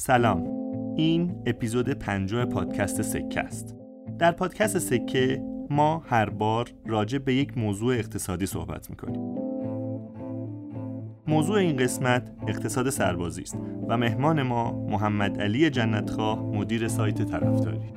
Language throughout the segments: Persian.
سلام. این اپیزود پنجم پادکست سکه است. در پادکست سکه ما هر بار راجع به یک موضوع اقتصادی صحبت می‌کنیم. موضوع این قسمت اقتصاد سربازی است و مهمان ما محمد علی جنتخواه مدیر سایت طرفداری.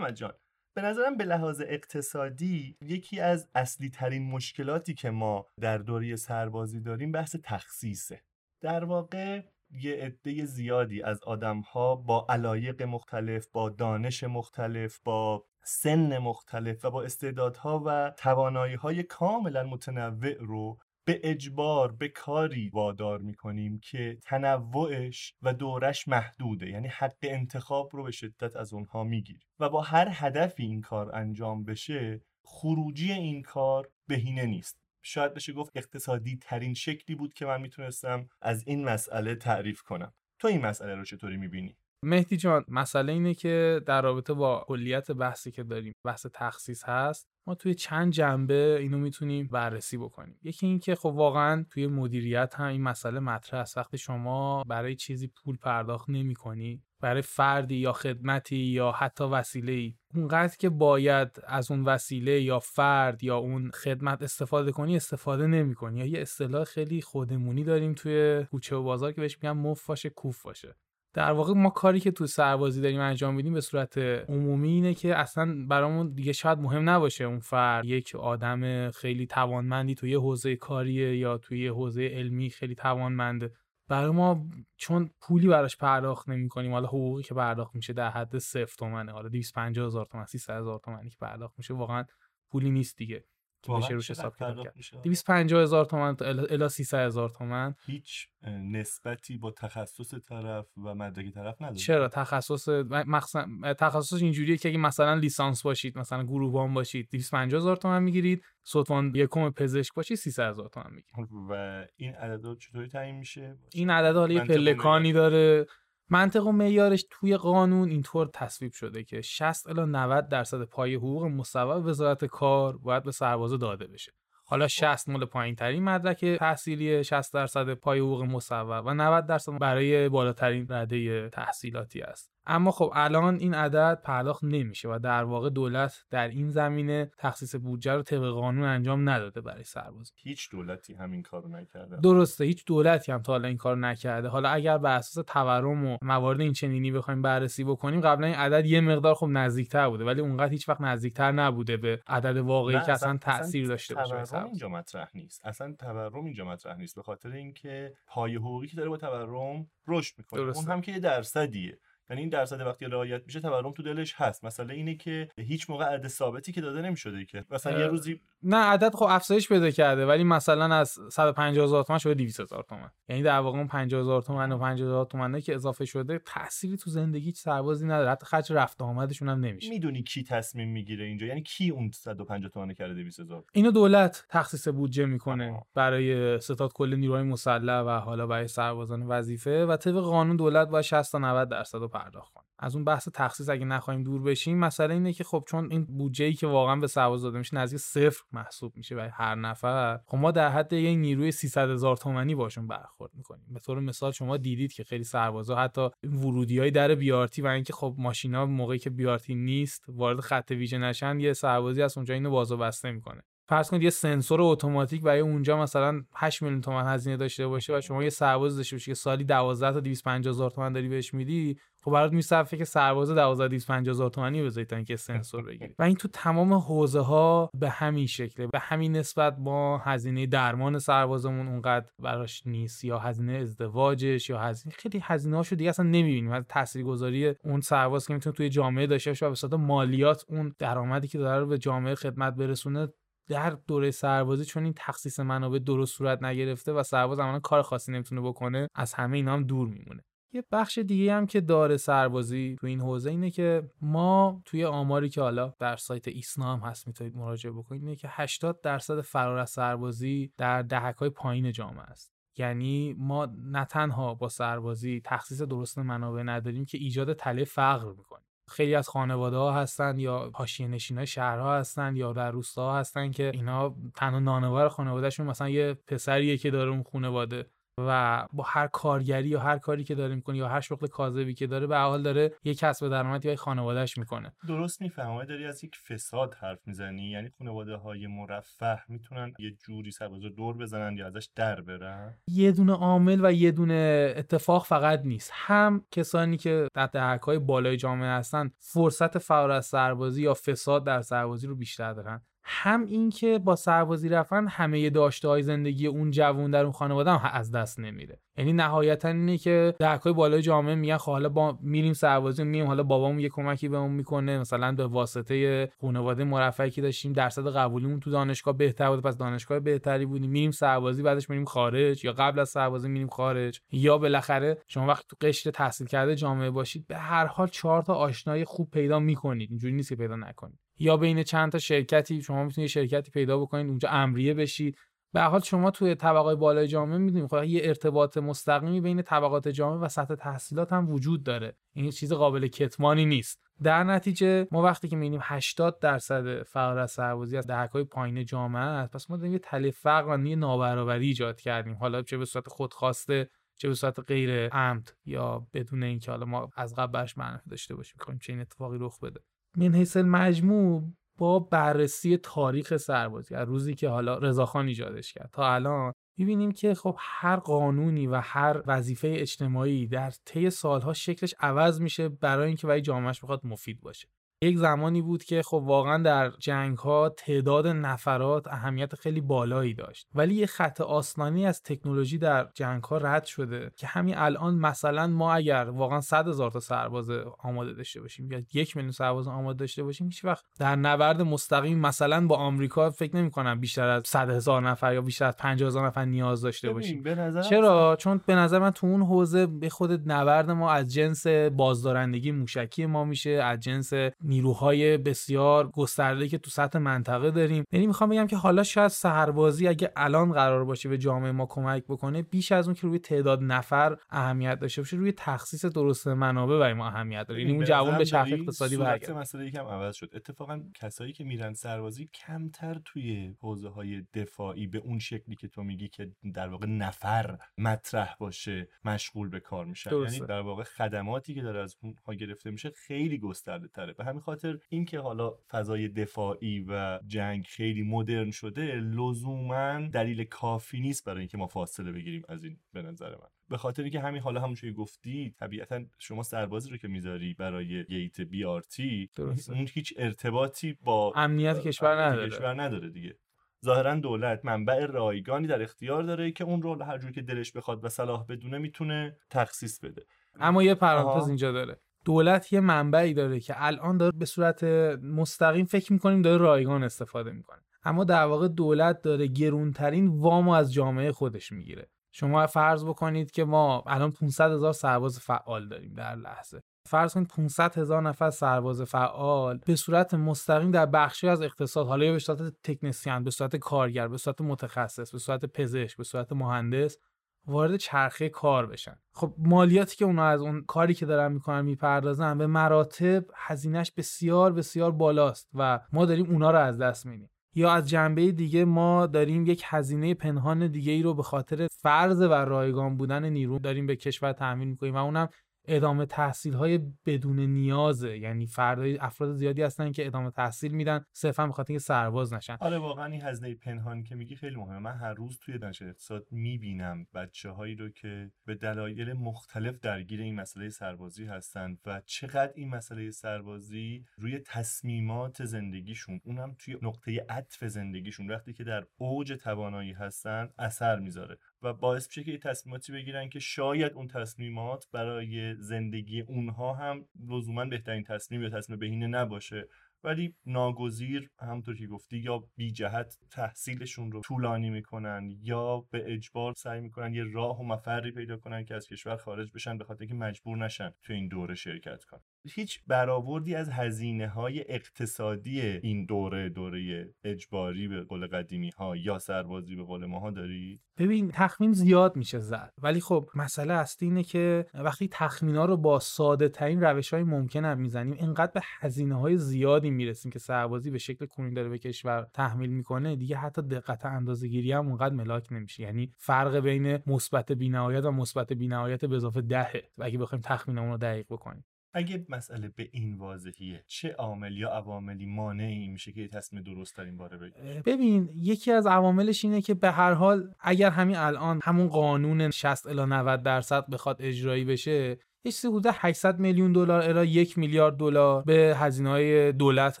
محمد جان. به نظرم به لحاظ اقتصادی یکی از اصلی ترین مشکلاتی که ما در دوری سربازی داریم بحث تخصیصه. در واقع یه عده زیادی از آدمها با علایق مختلف با دانش مختلف با سن مختلف و با استعدادها و توانایی های کاملا متنوع رو به اجبار به کاری وادار می‌کنیم که تنوعش و دورش محدوده. یعنی حق انتخاب رو به شدت از اونها می‌گیریم. و با هر هدفی این کار انجام بشه خروجی این کار بهینه نیست. شاید بشه گفت اقتصادی ترین شکلی بود که من می‌تونستم از این مسئله تعریف کنم. تو این مسئله رو چطوری می‌بینی؟ مهدی جان مسئله اینه که در رابطه با کلیت بحثی که داریم بحث تخصیص هست ما توی چند جنبه اینو می‌تونیم بررسی بکنیم. یکی اینکه خب واقعا توی مدیریت هم این مسئله مطرح است. وقتی شما برای چیزی پول پرداخت نمی کنی برای فردی یا خدمتی یا حتی وسیله ای اونقدر که باید از اون وسیله یا فرد یا اون خدمت استفاده کنی استفاده نمی کنی یا یه اصطلاح خیلی خودمونی داریم توی کوچه و بازار که بهش میگن مف باشه کوف باشه. در واقع ما کاری که تو سربازی داریم انجام میدیم به صورت عمومی اینه که اصلا برامون دیگه شاید مهم نباشه اون فرد یک آدم خیلی توانمندی توی حوزه کاریه یا توی حوزه علمی خیلی توانمنده. برای ما چون پولی براش پرداخت نمی کنیم حالا حقوقی که پرداخت میشه در حد صفر تومنه حالا 250 هزار تومن 300 هزار تومنی که پرداخت میشه واقعا پولی نیست دیگه. که بشه روش حساب کرد. 250 هزار تومن الا 300 هزار تومن هیچ نسبتی با تخصص طرف و مدرک طرف نداره چرا؟ تخصص مخصوصا تخصص اینجوریه که اگه مثلا لیسانس باشید مثلا گروهبان باشید 250 هزار تومن می‌گیرید. سطفان یکم پزشک باشید 300 هزار تومن می‌گیرید. و این عدد چطوری تعیین میشه؟ این عدد حالا یه پلکانی داره. منطق و معیارش توی قانون اینطور تصویب شده که 60 الی 90 درصد پای حقوق مصوب وزارت کار باید به سربازه داده بشه. حالا 60 مال پایین ترین مدرک تحصیلی 60 درصد پای حقوق مصوب و 90 درصد برای بالاترین رده تحصیلاتی است. اما خب الان این عدد پرداخت نمیشه و در واقع دولت در این زمینه تخصیص بودجه رو طبق قانون انجام نداده برای سرباز هیچ دولتی همین کارو نکرده. درسته هیچ دولتی هم تا حالا این کارو نکرده. حالا اگر بر اساس تورم و موارد این چنینی بخوایم بررسی بکنیم قبلا این عدد یه مقدار خب نزدیکتر بوده ولی اونقدر هیچ وقت نزدیکتر نبوده به عدد واقعی که اصلا تاثیر داشته باشه تورم اینجا مطرح نیست. اصلا تورم اینجا مطرح نیست به خاطر اینکه پای حقوقی که داره با تورم رشد می‌کنه. اون هم که یه درصدیه. یعنی این درصد وقتی رعایت میشه تورم تو دلش هست. مثلا اینه که هیچ موقع عدد ثابتی که داده نمی‌شده که. مثلا یه روزی نه عدد خب افزایش پیدا کرده ولی مثلا از 150 هزار تومان شده 200 هزار تومان یعنی در واقع اون 50 هزار تومان و 50 هزار تومانی که اضافه شده تأثیری تو زندگی سربازی نداره. حتی خرج رفت آمدشون هم نمیشه. می‌دونی کی تصمیم می‌گیره اینجا؟ یعنی کی اون 150 تومان کرده 200 هزار؟ اینو دولت تخصیص بودجه می‌کنه برای ستاد کل نیروهای مسلح و حالا برای سربازان وظیفه و طبق قانون دولت باید 60 تا 90 درصد رو پرداخت کنه از اون بحث تخصیص اگه نخوایم دور بشیم مسئله اینه که خب چون این بودجه ای که واقعا به سرباز داده میشه نزدیک صفر محسوب میشه برای هر نفر خب ما در حد یک نیروی 300 هزار تومانی باشون برخورد می‌کنیم. به طور مثال شما دیدید که خیلی سربازا حتی ورودی های در بیارتی و اینکه خب ماشینا موقعی که بیارتی نیست وارد خط ویژه نشن یه سربازی از اونجا اینو باز و بسته می‌کنه. فرض کنید یه سنسور اتوماتیک برای اونجا مثلا 8 میلیون تومان هزینه داشته باشه و شما یه سرباز داشته باشی که سالی 12 تا 250 هزار تومان داری بهش میدی خب برات میصفه که سرباز 12 هزار تومانی بذارید تا اینکه سنسور بگیرید و این تو تمام حوزه ها به همین شکله به همین نسبت ما هزینه درمان سربازمون اونقدر براش نیست یا هزینه ازدواجش یا هزینه خیلی هزینه هاشو دیگه اصلا نمی‌بینیم. از تاثیرگذاری اون سرباز که می‌تونه توی جامعه داشته باشه و به صورت مالیات اون درآمدی که داره به جامعه خدمت برسونه در دوره سربازی چون این تخصیص منابع درست صورت نگرفته و سرباز عملا کار خاصی نمی‌تونه بکنه از همه اینا هم دور میمونه. یه بخش دیگه هم که داره سربازی تو این حوزه اینه که ما توی آماری که حالا در سایت ایسنا هم هست می‌تونید مراجعه بکنید اینه که 80 درصد فرار از سربازی در دهک های پایین جامعه است. یعنی ما نه تنها با سربازی تخصیص درست منابع نداریم که ایجاد تله فقر می‌کنیم. خیلی از خانواده ها هستن یا حاشیه نشین های شهرها هستن یا در روستا هستن که اینا تنها نانوار خانوادهشون مثلا یه پسریه که داره اون خانواده. و با هر کارگری یا هر کاری که داره می‌کنه یا هر شغل کاذبی که داره به حال داره یه کسب درآمدی یا خانوادهش می‌کنه. درست می‌فهمم. داری از یک فساد حرف می‌زنی؟ یعنی خانواده های مرفه می‌تونن یه جوری سربازو دور بزنن یا ازش در برن؟ یه دونه عامل و یه دونه اتفاق فقط نیست. هم کسانی که در دهک های بالای جامعه هستن فرصت فرار از سربازی یا فساد در سربازی رو بیشتر دارن. هم اینکه با سربازی رفتن همه داشته های زندگی اون جوون در اون خانواده هم از دست نمیره. یعنی نهایتا اینه که دهکای بالای جامعه میگن خب حالا با میریم سربازی میریم حالا بابامون یه کمکی بهمون می‌کنه. مثلا به واسطه خانواده مرفعی که داشتیم درصد قبولیمون تو دانشگاه بهتر بود پس دانشگاه بهتری بودیم. میریم سربازی بعدش میریم خارج یا قبل از سربازی میریم خارج. یا بالاخره شما وقتی تو قشر تحصیل کرده جامعه باشید به هر حال چهار تا آشنای خوب پیدا می‌کنید. اینجوری نیست که پیدا نکنید. یا بین چند تا شرکتی شما می‌تونید شرکتی پیدا بکنید اونجا امریه بشید. به حال شما توی طبقات بالای جامعه می‌دونید خب یه ارتباط مستقیمی بین طبقات جامعه و سطح تحصیلات هم وجود داره. این چیز قابل کتمانی نیست. در نتیجه ما وقتی که می‌بینیم 80 درصد فقر از سربازی از دهک‌های پایین جامعه است پس ما داریم یه تله فقر و یه نابرابری ایجاد کردیم. حالا چه به صورت خودخواسته چه به صورت غیر عمد یا بدون اینکه حالا ما از قبل برش منفی داشته باشیم می‌خوایم چه این اتفاقی رخ بده. من حیث مجموع با بررسی تاریخ سربازی از روزی که حالا رضاخان ایجادش کرد تا الان می‌بینیم که خب هر قانونی و هر وظیفه اجتماعی در طی سالها شکلش عوض میشه برای اینکه برای جامعهش بخواد مفید باشه. یک زمانی بود که خب واقعا در جنگ ها تعداد نفرات اهمیت خیلی بالایی داشت. ولی یه خط آسمانی از تکنولوژی در جنگ ها رد شده که همین الان مثلا ما اگر واقعا 100 هزار تا سرباز آماده داشته باشیم یا یک میلیون سرباز آماده داشته باشیم هیچ وقت در نبرد مستقیم مثلا با آمریکا فکر نمی کنم بیشتر از 100 هزار نفر یا بیشتر از 50 هزار نفر نیاز داشته باشیم. چرا؟ چون به نظر من تو اون حوزه به خود نبرد ما از جنس بازدارندگی موشکی ما میشه از جنس نیروهای بسیار گسترده که تو سطح منطقه داریم. یعنی می‌خوام بگم که حالا شاید سربازی اگه الان قرار باشه به جامعه ما کمک بکنه بیش از اون که روی تعداد نفر اهمیت داشته باشه روی تخصیص درست منابع برای ما اهمیت داره. یعنی اون جوان به چرخ اقتصادی برگرد مسئله یکم عوض شد. اتفاقا کسایی که میرن سربازی کمتر توی حوزه های دفاعی به اون شکلی که تو میگی که در واقع نفر مطرح باشه مشغول به کار میشن. یعنی در واقع خدماتی که داره از اونها گرفته میشه خیلی گسترده تره به همین خاطر اینکه حالا فضای دفاعی و جنگ خیلی مدرن شده لزوما دلیل کافی نیست برای اینکه ما فاصله بگیریم از این به نظر من. به خاطر اینکه همین حالا همون گفتی طبیعتا شما سربازی رو که می‌ذاری برای گیت بی آر تی اون هیچ ارتباطی با امنیت کشور نداره. کشور نداره دیگه. ظاهرا دولت منبع رایگانی در اختیار داره که اون رو هر جور که دلش بخواد و صلاح بدونه می‌تونه تخصیص بده. اما یه پرانتز اینجا داره. دولت یه منبعی داره که الان داره به صورت مستقیم فکر می‌کنیم داره رایگان استفاده می‌کنه. اما در واقع دولت داره گرونترین وام از جامعه خودش می‌گیره. شما فرض بکنید که ما الان 500 هزار سرباز فعال داریم در لحظه. فرض کنید 500 هزار نفر سرباز فعال به صورت مستقیم در بخشی از اقتصاد حالا یا به صورت تکنسیان به صورت کارگر به صورت متخصص به صورت پزشک به صورت مهندس وارد چرخه کار بشن. خب مالیاتی که اونا از اون کاری که دارن می‌کنن می‌پردازن به مراتب هزینهش بسیار بسیار بالاست و ما داریم اونا رو از دست میدیم. یا از جنبه دیگه ما داریم یک هزینه پنهان دیگه ای رو به خاطر فرض و رایگان بودن نیرو داریم به کشور تامین می‌کنیم و اونم ادامه تحصیل های بدون نیازه. یعنی فردای افراد زیادی هستن که ادامه تحصیل میدن صرفا به خاطر سرباز نشن. آره واقعا این هزینه پنهان که میگی خیلی مهمه. من هر روز توی دانش اقتصاد می‌بینم بچه هایی رو که به دلایل مختلف درگیر این مسئله سربازی هستن و چقدر این مسئله سربازی روی تصمیمات زندگیشون اونم توی نقطه عطف زندگیشون وقتی که در اوج توانایی هستن اثر می‌ذاره. و باعث میشه که تصمیماتی بگیرن که شاید اون تصمیمات برای زندگی اونها هم لزوما بهترین تصمیم یا تصمیم بهینه نباشه. ولی ناگزیر همونطور که گفتی یا بی جهت تحصیلشون رو طولانی می‌کنن یا به اجبار سعی می‌کنن یه راه و مفری پیدا کنن که از کشور خارج بشن به خاطر اینکه مجبور نشن تو این دوره شرکت کنن. هیچ برآوردی از هزینه های اقتصادی این دوره دوره اجباری به قول قدیمی ها یا سربازی به قول ماها داری؟ ببین تخمین زیاد میشه زد. ولی خب مسئله اصلی اینه که وقتی تخمینا رو با ساده ترین روش های ممکن هم می‌زنیم اینقدر به هزینه های زیادی می‌رسیم که سربازی به شکل کنونی داره به کشور تحمیل می‌کنه دیگه حتی دقت اندازه گیری هم اونقدر ملاک نمیشه. یعنی فرق بین مثبت بینهایت و مثبت بینهایت به اضافه دهه. و اگه بخوایم تخمینمون رو دقیق بکنیم. اگه مسئله به این واضحیه چه عامل یا عواملی مانعی میشه که تصمیم درست در این باره بگیره ببین یکی از عواملش اینه که به هر حال اگر همین الان همون قانون 60 الی 90 درصد بخواد اجرایی بشه یه چیزی حدود 800 میلیون دلار الی یک میلیارد دلار به هزینه های دولت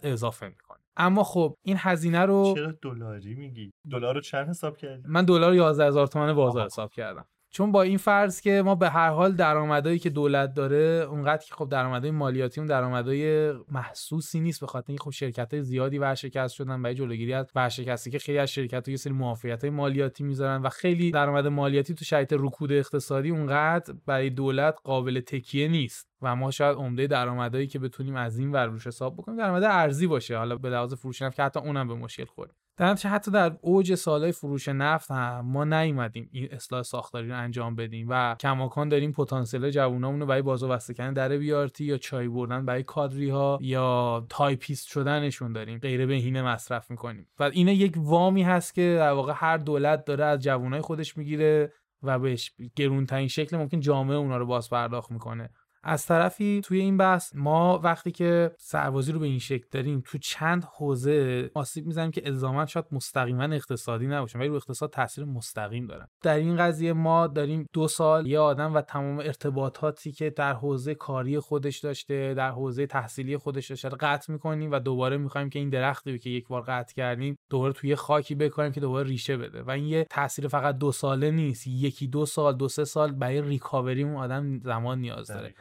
اضافه می‌کنه. اما خب این هزینه رو چرا دلاری میگی؟ دلار رو چند حساب کردی؟ من دلار 11000 تومان بازار حساب کردم. چون با این فرض که ما به هر حال درآمدایی که دولت داره اونقدر که خب درآمدهای مالیاتی اون درآمدهای محسوسی نیست به خاطر اینکه خب شرکت های زیادی ورشکست شدن برای جلوگیری از ورشکستگی خیلی از شرکت ها یه سری معافیت های مالیاتی می‌ذارن و خیلی درآمد مالیاتی تو شرایط رکود اقتصادی اونقدر برای دولت قابل تکیه نیست و ما شاید عمده درآمدایی که بتونیم از این ور روش حساب بکنیم درآمد ارزی باشه. حالا به لحاظ فروش نفت که حتی اونم به مشکل خورد در حتی در اوج سالهای فروش نفت هم ما نیومدیم این اصلاح ساختاری رو انجام بدیم و کماکان داریم پتانسیل جوونامون رو برای باز و بسته کردن در بیارتی یا چای بردن برای کادری ها یا تایپیست شدنشون داریم غیر بهینه مصرف می‌کنیم. و این یک وامی هست که در واقع هر دولت داره از جوانای خودش می‌گیره و بهش گرونترین شکل ممکن جامعه اونا رو باز پرداخت می‌کنه. از طرفی توی این بحث ما وقتی که سربازی رو به این شکل داریم تو چند حوزه آسیب می‌زنیم که الزاما شاید مستقیما اقتصادی نباشه ولی رو اقتصاد تاثیر مستقیم دارن در این قضیه ما داریم دو سال یه آدم و تمام ارتباطاتی که در حوزه کاری خودش داشته در حوزه تحصیلی خودش داشته قطع می‌کنیم و دوباره می‌خوایم که این درختی که یک بار قطع کردیم دوباره توی خاکی بکنیم که دوباره ریشه بده. و این یه تاثیر فقط دو ساله نیست یکی دو سال دو سه سال برای ریکاوری اون آدم زمان نیاز داره.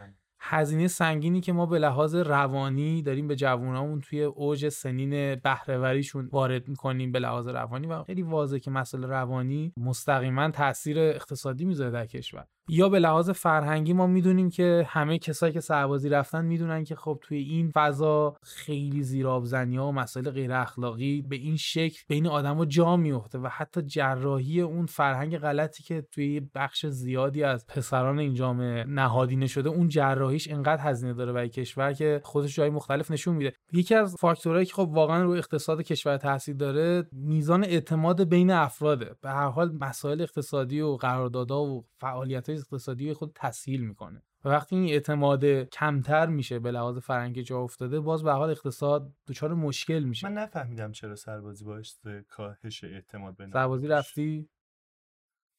هزینه سنگینی که ما به لحاظ روانی داریم به جوانامون توی اوج سنین بهرهوریشون وارد می‌کنیم به لحاظ روانی و خیلی واضحه که مسئله روانی مستقیما تاثیر اقتصادی می‌ذاره در کشور. یا به لحاظ فرهنگی ما می‌دونیم که همه کسایی که سربازی رفتن می‌دونن که خب توی این فضا خیلی زیرابزنی ها و مسائل غیر اخلاقی به این شکل بین آدم جا میفته و حتی جراحی اون فرهنگ غلطی که توی بخش زیادی از پسران این جامعه نهادینه شده اون جراحیش انقدر هزینه داره برای کشور که خودش جای مختلف نشون میده. یکی از فاکتورهایی که خب واقعا رو اقتصاد کشور تاثیر داره میزان اعتماد بین افراده به هر حال مسائل اقتصادی و قراردادها و فعالیت اقتصادی خود تسهیل می‌کنه. و وقتی این اعتماد کمتر میشه به لحاظ فرنگی جا افتاده باز به حال اقتصاد دچار مشکل میشه. من نفهمیدم چرا سربازی باعث کاهش اعتماد بین سربازی رفتی؟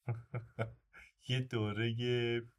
یه دوره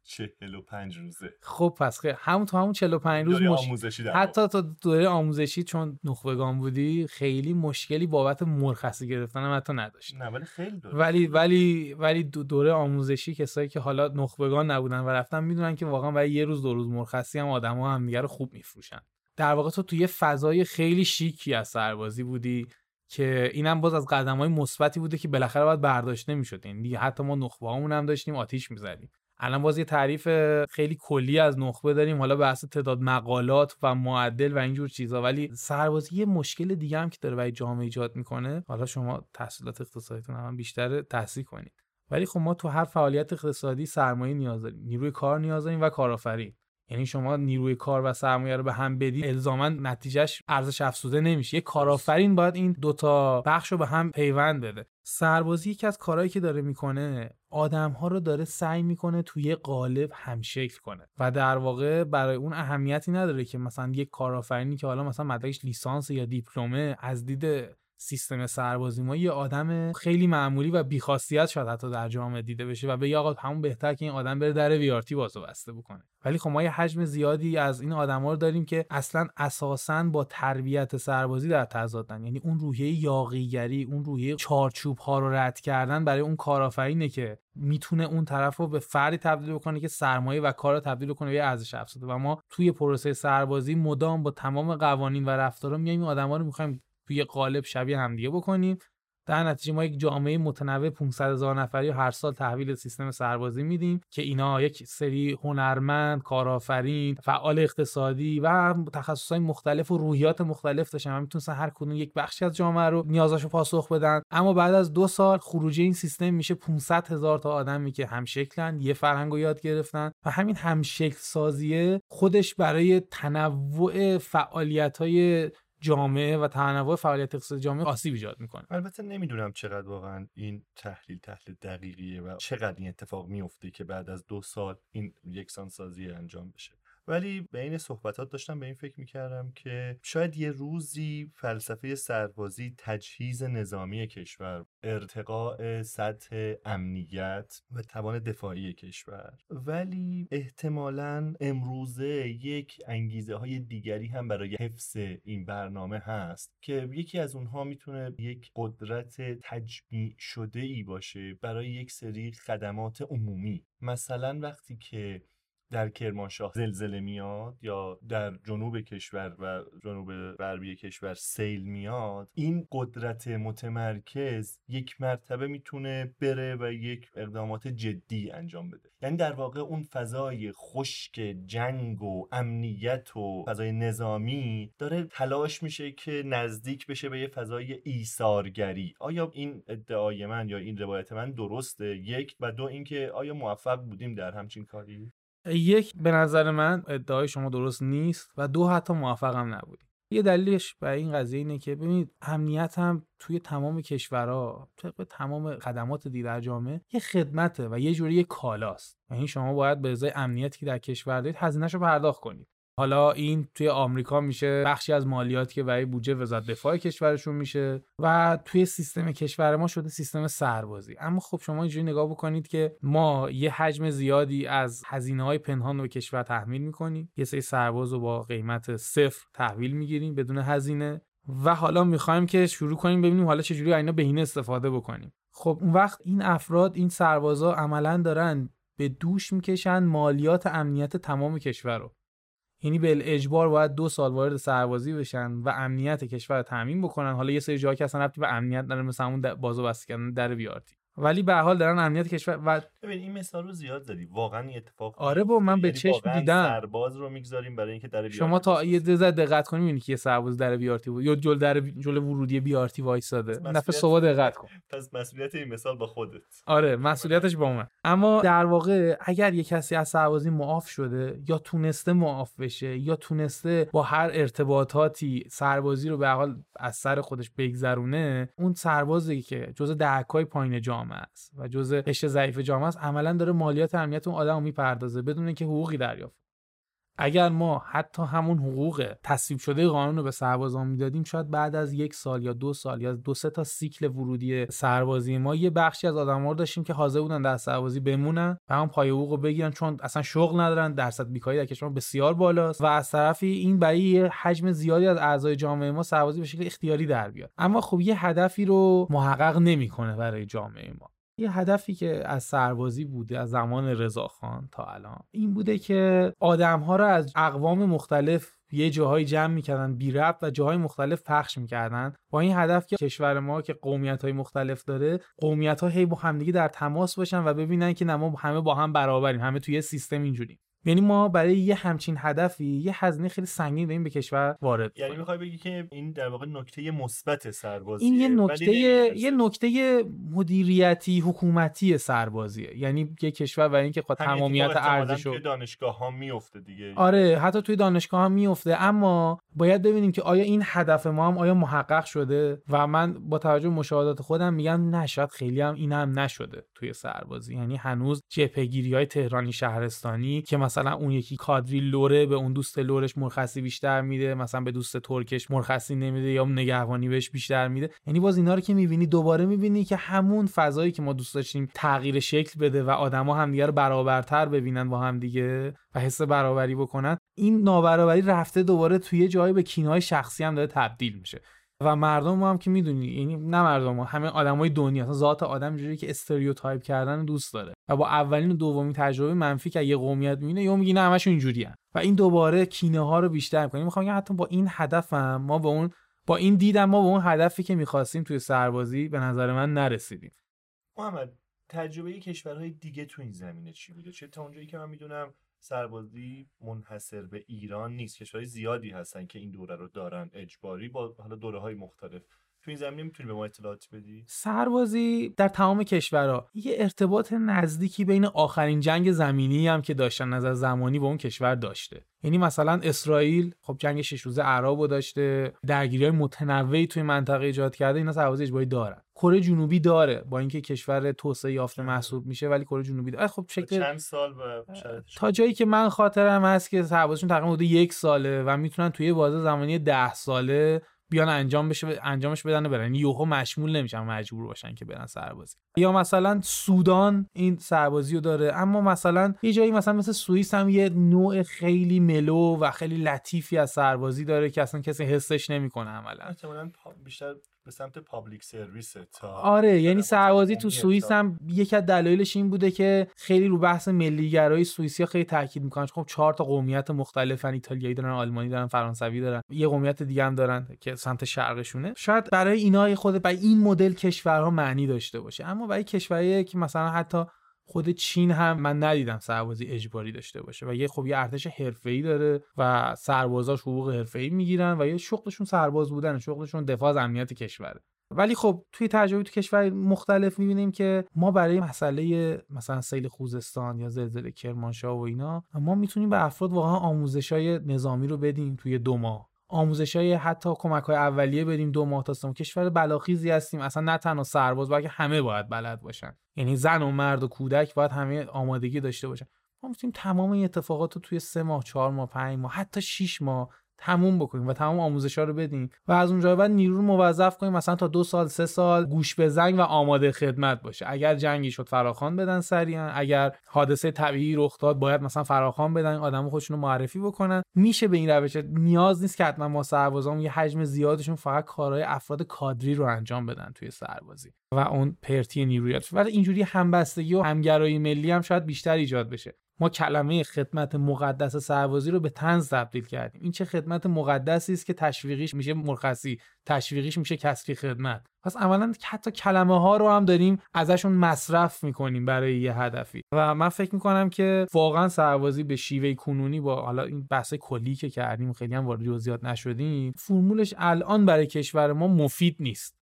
چهل و پنج روزه. خب پس خیلی همون تو همون چهل و پنج روز مش... آموزشی حتی تا دوره آموزشی چون نخبگان بودی خیلی مشکلی بابت مرخصی گرفتن هم حتی نداشت نه ولی خیلی دوره ولی ولی ولی دوره آموزشی کسایی که حالا نخبگان نبودن و رفتن می‌دونن که واقعا برای یه روز دو روز مرخصی هم آدما هم دیگه رو خوب میفروشن. در واقع تو توی فضای خیلی شیکی از سربازی بودی. که اینم باز از قدم های مثبتی بوده که بالاخره باید برداشت نمی‌شد یعنی دیگه حتی ما نخبه هم داشتیم آتیش می‌زدیم. الان باز یه تعریف خیلی کلی از نخبه داریم. حالا بحث تعداد مقالات و معدل و اینجور چیزا. ولی سربازی یه مشکل دیگه هم که داره برای جامعه ایجاد می‌کنه. حالا شما تحصیلات اقتصادیتون هم بیشتر تحصیل کنید. ولی خب ما تو هر فعالیت اقتصادی سرمایه نیاز داریم. نیروی کار نیاز داریم و کارآفرین. یعنی شما نیروی کار و سرمایه رو به هم بدی الزاما نتیجهش ارزش افزوده نمیشه. یه کارآفرین باید این دوتا بخش رو به هم پیوند بده. سربازی یکی از کارهایی که داره می‌کنه آدم ها رو داره سعی می‌کنه توی قالب همشکل کنه و در واقع برای اون اهمیتی نداره که مثلا یک کارآفرینی که حالا مثلا مدرکش لیسانس یا دیپلمه از دید سیستم سربازی ما یه آدم خیلی معمولی و بیخاصیت شاید حتی در جامعه دیده بشه و به آقا همون بهتر که این آدم بره در ویارتی بازو بسته بکنه. ولی خب ما یه حجم زیادی از این آدما رو داریم که اصلا اساسا با تربیت سربازی در تضادن. یعنی اون روحیه یاقیگری اون روحیه چارچوب ها رو رد کردن برای اون کارآفرینه که می‌تونه اون طرف رو به فردی تبدیل بکنه که سرمایه و کار رو تبدیل کنه به ارزش افزوده. و ما توی پروسه سربازی مدام با تمام قوانین و رفتارا میایم این آدما رو می‌خوایم توی قالب شبیه همدیگه بکنیم. در نتیجه ما یک جامعه متنوع 500 هزار نفری هر سال تحویل سیستم سربازی میدیم که اینا یک سری هنرمند، کارآفرین، فعال اقتصادی و تخصصهای مختلف و روحیات مختلف داشتن و می‌تونستن هر کدوم یک بخشی از جامعه رو نیازاشو پاسخ بدن. اما بعد از دو سال خروجی این سیستم میشه 500 هزار تا آدمی که همشکلن یه فرهنگ رو یاد گرفتن و همین همشکل سازیه خودش برای تنوع فعالیت های جامعه و تنوع فعالیت اقتصادی جامعه آسیب ایجاد می‌کنه. البته نمی‌دونم چقدر واقعا این تحلیل تحلیل دقیقیه و چقدر این اتفاق میفته که بعد از دو سال این یکسان سازی انجام بشه. ولی به این صحبتات داشتم به این فکر می‌کردم که شاید یه روزی فلسفه سربازی تجهیز نظامی کشور ارتقاء سطح امنیت و توان دفاعی کشور. ولی احتمالا امروزه یک انگیزه های دیگری هم برای حفظ این برنامه هست که یکی از اونها می‌تونه یک قدرت تجمیع شده ای باشه برای یک سری خدمات عمومی. مثلا وقتی که در کرمانشاه زلزله میاد یا در جنوب کشور و جنوب غربی کشور سیل میاد این قدرت متمرکز یک مرتبه می‌تونه بره و یک اقدامات جدی انجام بده. یعنی در واقع اون فضای خشک جنگ و امنیت و فضای نظامی داره تلاش میشه که نزدیک بشه به یه فضای ایثارگری. آیا این ادعای من یا این روایت من درسته؟ یک و دو اینکه آیا موفق بودیم در همچین کاری؟ یک به نظر من ادعای شما درست نیست و دو حتی موفقم نبودیم یه دلیلش برای این قضیه اینه که ببینید امنیت هم توی تمام کشورها طبق تمام خدمات دیگر جامعه یه خدمته و یه جوری کالاست. یعنی شما باید به ازای امنیتی که در کشور دارید هزینه‌ش رو پرداخت کنید. حالا این توی آمریکا میشه بخشی از مالیاتی که برای بودجه وزارت دفاع کشورشون میشه و توی سیستم کشور ما شده سیستم سربازی. اما خب شما اینجوری نگاه بکنید که ما یه حجم زیادی از هزینه های پنهان رو به کشور تحمیل می‌کنیم. یه سری سرباز رو با قیمت صفر تحویل می‌گیریم بدون هزینه. و حالا می‌خوایم که شروع کنیم ببینیم حالا چجوری اینا بهینه استفاده بکنیم. خب اون وقت این افراد این سربازا عملا دارن به دوش می‌کشن مالیات امنیت تمام کشور رو. یعنی به اجبار باید دو سال وارد سربازی بشن و امنیت کشور رو بکنن. حالا یه سری جاها که اصلا ربطی به امنیت نداره مثلا اون بازو بسته کردن در بیارتی ولی به حال دارن امنیت کشور و ببین این مثال رو زیاد زدی. واقعا این اتفاق آره با من به یعنی چشم دیدم. سرباز رو می‌گذاریم برای اینکه در شما تا یه ذره دقت کنی می‌بینی که یه سرباز در بیارتی بود یا جل در جل ورودی بیارتی وایساده نفع صبح دقت کن. پس مسئولیت این مثال با خودت. آره مسئولیتش با من. اما در واقع اگر یه کسی از سربازی معاف شده یا تونسته معاف بشه یا تونسته با هر ارتباطاتی سربازی رو به حال از سر خودش بگذرونه اون سربازی که جزء دهکای پایین جامعه است و جزء قشر ضعیف جامعه است عملا داره مالیات امنیت اون آدم رو می‌پردازه بدون اینکه حقوقی دریافت. اگر ما حتی همون حقوق تصویب شده قانون رو به سربازان می‌دادیم شاید بعد از یک سال یا دو سال یا دو سه تا سیکل ورودی سربازی ما یه بخشی از آدما رو داشتیم که حاضر بودن در سربازی بمونن و هم پای حقوق رو بگیرن چون اصلا شغل ندارن درصد بیکاری در کشور بسیار بالاست و از طرفی این برای حجم زیادی از اعضای جامعه ما سربازی به شکل اختیاری در بیاد. اما خب یه هدفی رو محقق نمی‌کنه برای جامعه ما. یه هدفی که از سربازی بوده از زمان رضاخان تا الان این بوده که آدمها رو از اقوام مختلف یه جاهای جمع می‌کردن بی ربط و جاهای مختلف پخش می‌کردن. با این هدف که کشور ما که قومیت های مختلف داره قومیت ها هی با همدیگه در تماس باشن و ببینن که نه ما همه با هم برابریم همه توی یه سیستم اینجوریم. یعنی ما برای یه همچین هدفی یه هزینه خیلی سنگین داریم به کشور وارد یعنی می‌خوای بگی که این در واقع نکته مثبت سربازی این یه نکته یه نکته مدیریتی حکومتی سربازیه. یعنی یه کشور برای اینکه خود تمامیت ارزشو توی دانشگاه ها میفته دیگه. آره حتی توی دانشگاه ها میفته اما باید ببینیم که آیا این هدف ما هم آیا محقق شده؟ و من با توجه مشاهدات خودم میگم نه شاید خیلی هم این هم نشده توی سربازی. یعنی هنوز جپگیری های تهرانی شهرستانی که مثلا اون یکی کادری لوره به اون دوست لورش مرخصی بیشتر میده مثلا به دوست ترکش مرخصی نمیده یا نگهبانی بهش بیشتر میده. یعنی باز اینا رو که می‌بینی دوباره می‌بینی که همون فضایی که ما دوست داشتیم تغییر شکل بده و آدما همدیگه رو برابرتر ببینن با هم دیگه و حس برابری بکنن این نابرابری رفته دوباره توی جایی به کینهای شخصی هم داره تبدیل میشه. و مردم ما هم که می‌دونی یعنی نه مردم ما همه آدمای دنیا اصلا ذات آدم جوری که استریوتایپ کردن دوست داره. و با اولین و دومین تجربه منفی که یه قومیت می‌بینه یا میگی نه همشون اینجوریه و این دوباره کینه ها رو بیشتر می‌کنه. می‌خوام حتی با این هدفم ما به اون با این دیدم ما به اون هدفی که می‌خواستیم توی سربازی به نظر من نرسیدیم. محمد تجربه کشورهای دیگه تو این زمینه چی بوده؟ چه تا اونجایی که من می‌دونم سربازی منحصر به ایران نیست. کشورهای زیادی هستن که این دوره رو دارن. اجباری با حالا دوره های مختلف. تو این زمینه می‌تونی به ما اطلاعات بدی؟ سربازی در تمام کشورها. یه ارتباط نزدیکی بین آخرین جنگ زمینی هم که داشتن نظر زمانی با اون کشور داشته. یعنی مثلا اسرائیل خب جنگ شش روزه عرب داشته درگیری های متنوعی توی منطقه ایجاد کرده اینا سربازی اجباری دارن. کره جنوبی داره با اینکه کشور توسعه یافته محسوب میشه ولی کره جنوبی داره. خب شکل چند سال و تا جایی که من خاطرم هست که سربازشون تقریبا حدود یک ساله و می‌تونن توی بازه زمانی ده ساله بیان انجام بشه انجامش بدن و برن. یوهو مشمول نمیشن مجبور باشن که برن سربازی. یا مثلا سودان این سربازی رو داره اما مثلا یه جایی مثلا مثل سوئیس هم یه نوع خیلی ملو و خیلی لطیفی از سربازی داره که اصلا کسی حسش نمی‌کنه عملا. بیشتر به سمت پابلیک سرویس تا آره یعنی سربازی تو سوئیس هم یکی از دلایلش این بوده که خیلی رو بحث ملیگرایی سوئیسی خیلی تاکید می‌کنن. خب چهار تا قومیت مختلفن ایتالیایی دارن آلمانی دارن فرانسوی دارن. یه قومیت دیگه هم دارن که سمت شرقشونه. شاید برای اینا خود برای این مدل کشورها معنی داشته باشه. اما برای کشورهایی که مثلا حتی خود چین هم من ندیدم سربازی اجباری داشته باشه و یه خب یه ارتش حرفه‌ای داره و سربازاش حقوق حرفه‌ای می‌گیرن و یه شغلشون سرباز بودن شغلشون دفاع از امنیت کشوره. ولی خب توی تجربه تو کشور مختلف می‌بینیم که ما برای مسئله مثلا سیل خوزستان یا زلزله کرمانشاه و اینا ما می‌تونیم به افراد واقعا آموزش های نظامی رو بدیم توی دو ماه. آموزش های حتی کمک های اولیه بدیم دو ماه تا کشور بلاخیزی هستیم. اصلا نه تنها سرباز بلکه همه باید بلد باشن. یعنی زن و مرد و کودک باید همه آمادگی داشته باشن. ما می‌تونیم تمام این اتفاقات رو توی سه ماه چهار ماه پنج ماه حتی شیش ماه تموم بکنیم و تمام آموزش ها رو بدیم و از اونجا بعد نیرو رو موظف کنیم مثلا تا دو سال سه سال گوش به زنگ و آماده خدمت باشه. اگر جنگی شد فراخوان بدن سریعا اگر حادثه طبیعی رخ داد باید مثلا فراخوان بدن آدم خودشون رو معرفی بکنن. میشه به این روش نیاز نیست که حتما ما سربازان یه حجم زیادشون فقط کارهای افراد کادری رو انجام بدن توی سربازی و اون پرتی نیرویات. ولی اینجوری همبستگی و همگرایی ملی هم شاید بیشتر ایجاد بشه. ما کلمه خدمت مقدس سربازی رو به تنز تبدیل کردیم. این چه خدمت مقدسی است که تشویقیش میشه مرخصی تشویقیش میشه کسری خدمت. پس عملا حتی کلمه ها رو هم داریم ازشون مصرف می‌کنیم برای یه هدفی. و من فکر می‌کنم که واقعا سربازی به شیوه کنونی با حالا این بحث کلی که کردیم خیلی هم وارد جزئیات نشدیم فرمولش الان برای کشور ما مفید نیست.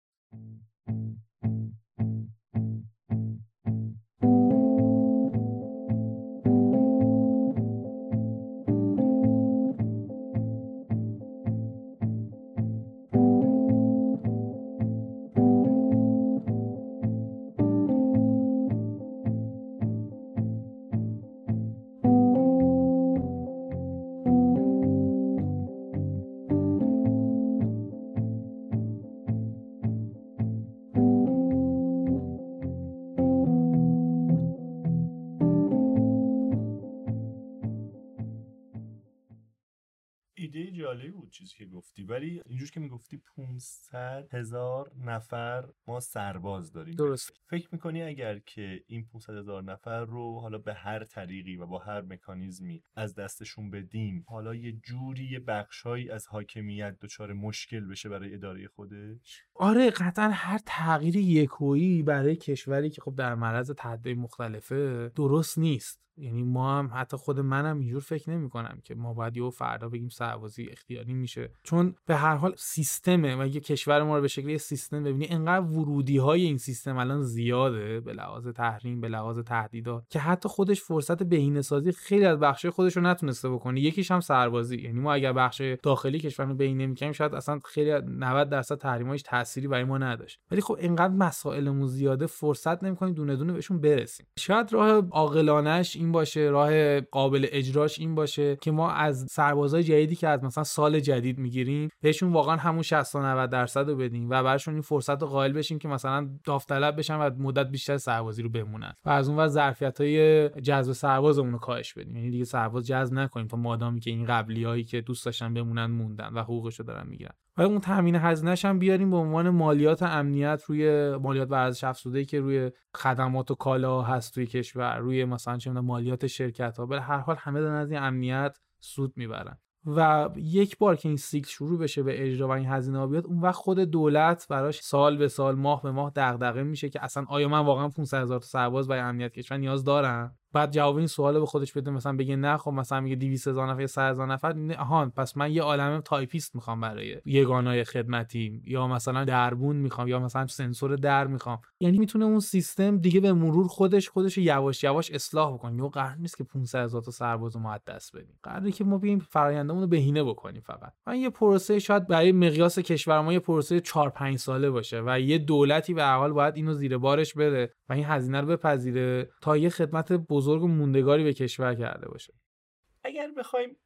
چیزی که گفتی. ولی اینجور که می‌گفتی 500 هزار نفر ما سرباز داریم. درست فکر می‌کنی اگر که این 500 هزار نفر رو حالا به هر طریقی و با هر مکانیزمی از دستشون بدیم حالا یه جوری یه بخشهایی از حاکمیت دچار مشکل بشه برای اداره خودش؟ آره قطعا هر تغییر یکویی برای کشوری که خب در معرض تحدی مختلفه درست نیست. یعنی ما هم حتی خود منم اینجور فکر نمی کنم که ما باید یه فردا بگیم سربازی اختیاری میشه. چون به هر حال سیستمه و یه کشور ما رو به شکل سیستم ببینی انقدر ورودی های این سیستم الان زیاده به لحاظ تحریم به لحاظ تهدیدات که حتی خودش فرصت بهینه سازی خیلی از بخش خودش رو نتونسته بکنه. یکیش هم سربازی. یعنی ما اگر بخش داخلی کشور رو بهینه می‌کنیم شاید اصلا خیلی 90 درصد تحریماش تأثیری برای ما نداشت. ولی خب اینقدر مسائلمون زیاده فرصت نمی‌کنیم دونه دونه بهشون برسیم. شاید راه عاقلانش این باشه راه قابل اجراش این باشه که ما از سربازای جدیدی که از مثلا سال جدید می‌گیریم بهشون واقعا همون 60 تا 90 درصد رو بدیم و براشون این فرصت رو قائل بشیم که مثلا داوطلب بشن و مدت بیشتر سربازی رو بمونن و از اون ور ظرفیت های جذب سربازمون رو کاهش بدیم. یعنی دیگه سرباز جذب نکنیم تا مادامی که این قبلیایی که دوست داشتن بمونن موندن و حقوقش رو دارن می‌گیرن. و اون تامین هزینه‌ش هم بیاریم به عنوان مالیات امنیت روی مالیات ورزش افزوده که روی خدمات و کالا هست توی کشور روی مثلا چه مالیات شرکت ها به هر حال همه دارن از این امنیت سود می‌برن. و یک بار که این سیکل شروع بشه به اجرا و این هزینه بیاد اون وقت خود دولت براش سال به سال ماه به ماه دغدغه میشه که اصلا آیا من واقعا 500 هزار تا سرباز برای امنیت کشور نیاز دارم؟ بعد جواب این سوال به خودش بده مثلا بگه نه خب مثلا میگه 200 هزار نفر یا 100 هزار نفر. آها پس من یه عالمه تایپیست می‌خوام برای یگانای خدمتی یا مثلا دربون می‌خوام یا مثلا سنسور در می‌خوام. یعنی می‌تونه اون سیستم دیگه به مرور خودش خودش یواش یواش اصلاح بکنه. یه قرار نیست که 500 هزار تا سرباز از دست بدیم قراره که ما بیایم فرآیندمون رو بهینه بکنیم فقط. من یه پروسه شاید برای مقیاس کشور ما یه پروسه 4 5 ساله باشه و یه دولتی به حال باید اینو زیر بارش بره و این هزینه رو بپذیره تا یه خدمت بزرگ و موندگاری به کشور کرده باشه. اگر بخوایم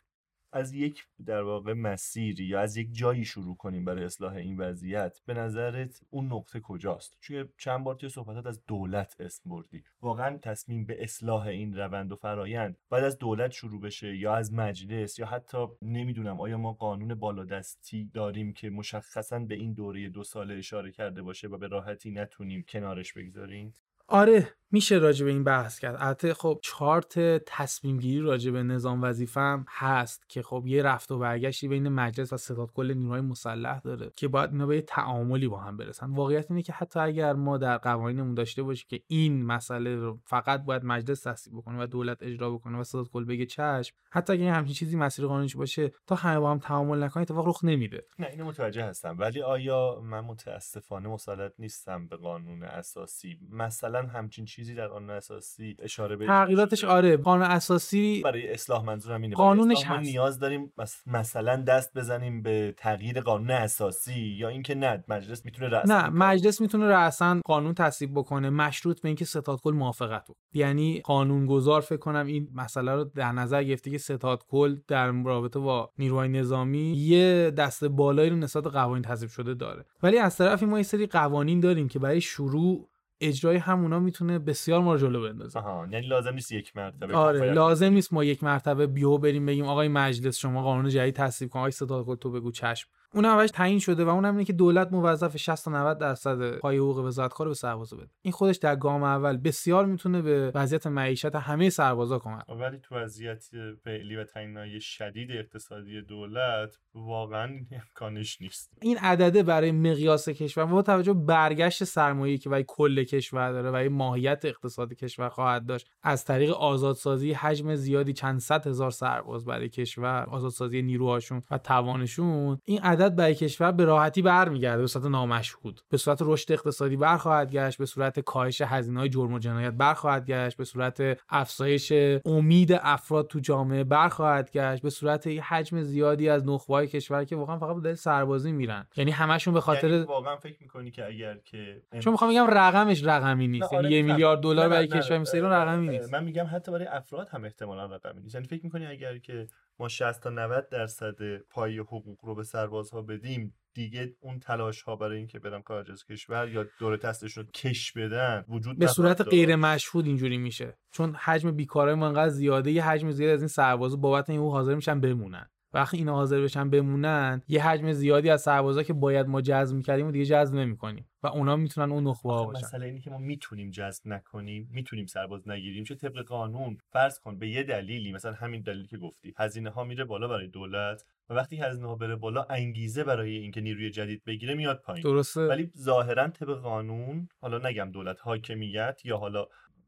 از یک در واقع مسیری یا از یک جایی شروع کنیم برای اصلاح این وضعیت به نظرت اون نقطه کجاست؟ چون چند بار توی صحبتات از دولت اسم بردی. واقعا تصمیم به اصلاح این روند و فرایند بعد از دولت شروع بشه یا از مجلس یا حتی نمی‌دونم آیا ما قانون بالادستی داریم که مشخصا به این دوره دو ساله اشاره کرده باشه و به راحتی نتونیم کنارش بگذاریم؟ آره میشه راجع به این بحث کرد. البته خب چارت تصمیم گیری راجع به نظام وظیفه هست که خب یه رفت و برگشتی بین مجلس و ستاد کل نیروهای مسلح داره که باید اینا به یه تعاملی با هم برسن. واقعیت اینه که حتی اگر ما در قوانینمون داشته باشیم که این مسئله رو فقط باید مجلس تصویب بکنه و دولت اجرا بکنه و ستاد کل بگه چشم حتی اگه همچین چیزی مسیر قانونیش باشه تا همه با هم تعامل نکنه اتفاق رخ نمیده. نه اینو متوجه هستم. ولی آیا من متاسفانه مسلط نیستم به قانون اساسی؟ مثلا همچین چیزی در قانون اساسی اشاره به تغییراتش آره قانون اساسی برای اصلاح منظورم اینه. قانونش ما نیاز داریم مثلا دست بزنیم به تغییر قانون اساسی یا اینکه نه مجلس می‌تونه رأسا نه مجلس می‌تونه رأسا قانون تصویب بکنه مشروط به اینکه ستاد کل موافقت یعنی قانون گذار فکر کنم این مسئله رو در نظر گرفته که ستاد کل در رابطه با نیروهای نظامی یه دست بالایی رو نسبت قوانین تصویب شده داره. ولی از طرفی ما یه سری قوانین داریم که برای شروع اجرای همونا می‌تونه بسیار ما رو جلو بندازه. آها یعنی لازم نیست یک مرتبه آره لازم نیست ما یک مرتبه بیو بریم بگیم آقای مجلس شما قانون جدید تصویب کن آقای صدا تو بگو چشم. اون اولش تعیین شده و اونم اینه که دولت موظف 60 تا 90 درصد پای حقوق وزارتخوار به سربازا بده. این خودش در گام اول بسیار می‌تونه به وضعیت معیشت همه سربازا کمک ولی تو وضعیت فعلی و تعیینای شدید اقتصادی دولت واقعا امکانش نیست. این عدده برای مقیاس کشور با توجه برگشت سرمایه‌ای که برای کل کشور داره و ماهیت اقتصادی کشور خواهد داشت از طریق آزادسازی حجم زیادی چند صد هزار سرباز برای کشور آزادسازی نیروهاشون و توانشون این عدد برای کشور به راحتی برمیگرده به صورت نامشهود. به صورت رشد اقتصادی برخواهد گشت به صورت کاهش هزینه های جرم و جنایت برخواهد گشت به صورت افزایش امید افراد تو جامعه برخواهد گشت به صورت حجم زیادی از نخبه‌های کشور که واقعا فقط دلیل سربازی میرن. یعنی همشون به خاطر یعنی واقعا فکر می‌کنی که اگر که چون می‌خوام بگم رقمش رقمی نیست. یعنی یه میلیارد دلار برای کشور مثل ایران رقمی نیست. من میگم حتی برای افراد هم احتمالا رقمی نیست. یعنی فکر می‌کنی اگر که ما 60 تا 90 درصد پای حقوق رو به سربازها بدیم دیگه اون تلاش ها برای اینکه برن خارج از کشور یا دور تستشون رو کش بدن وجود به صورت غیر مشهود اینجوری میشه. چون حجم بیکارای ما انقدر زیاده یه حجم زیاد از این سربازا بابت این حاضر میشن بمونن. وقتی اینا حاضر بشن بمونن یه حجم زیادی از سربازا که باید ما جذب می‌کردیم و دیگه جذب نمی‌کنیم و اونا می‌تونن اون نخبه ها باشن. مسئله اینه که ما می‌تونیم جذب نکنیم می‌تونیم سرباز نگیریم. چه طبق قانون؟ فرض کن به یه دلیلی مثلا همین دلیلی که گفتی. هزینه ها میره بالا برای دولت و وقتی هزینه ها بره بالا انگیزه برای اینکه نیروی جدید بگیره میاد پایین. درسته. ولی ظاهرا طبق قانون حالا نگم دولت حاکمیت یا حالا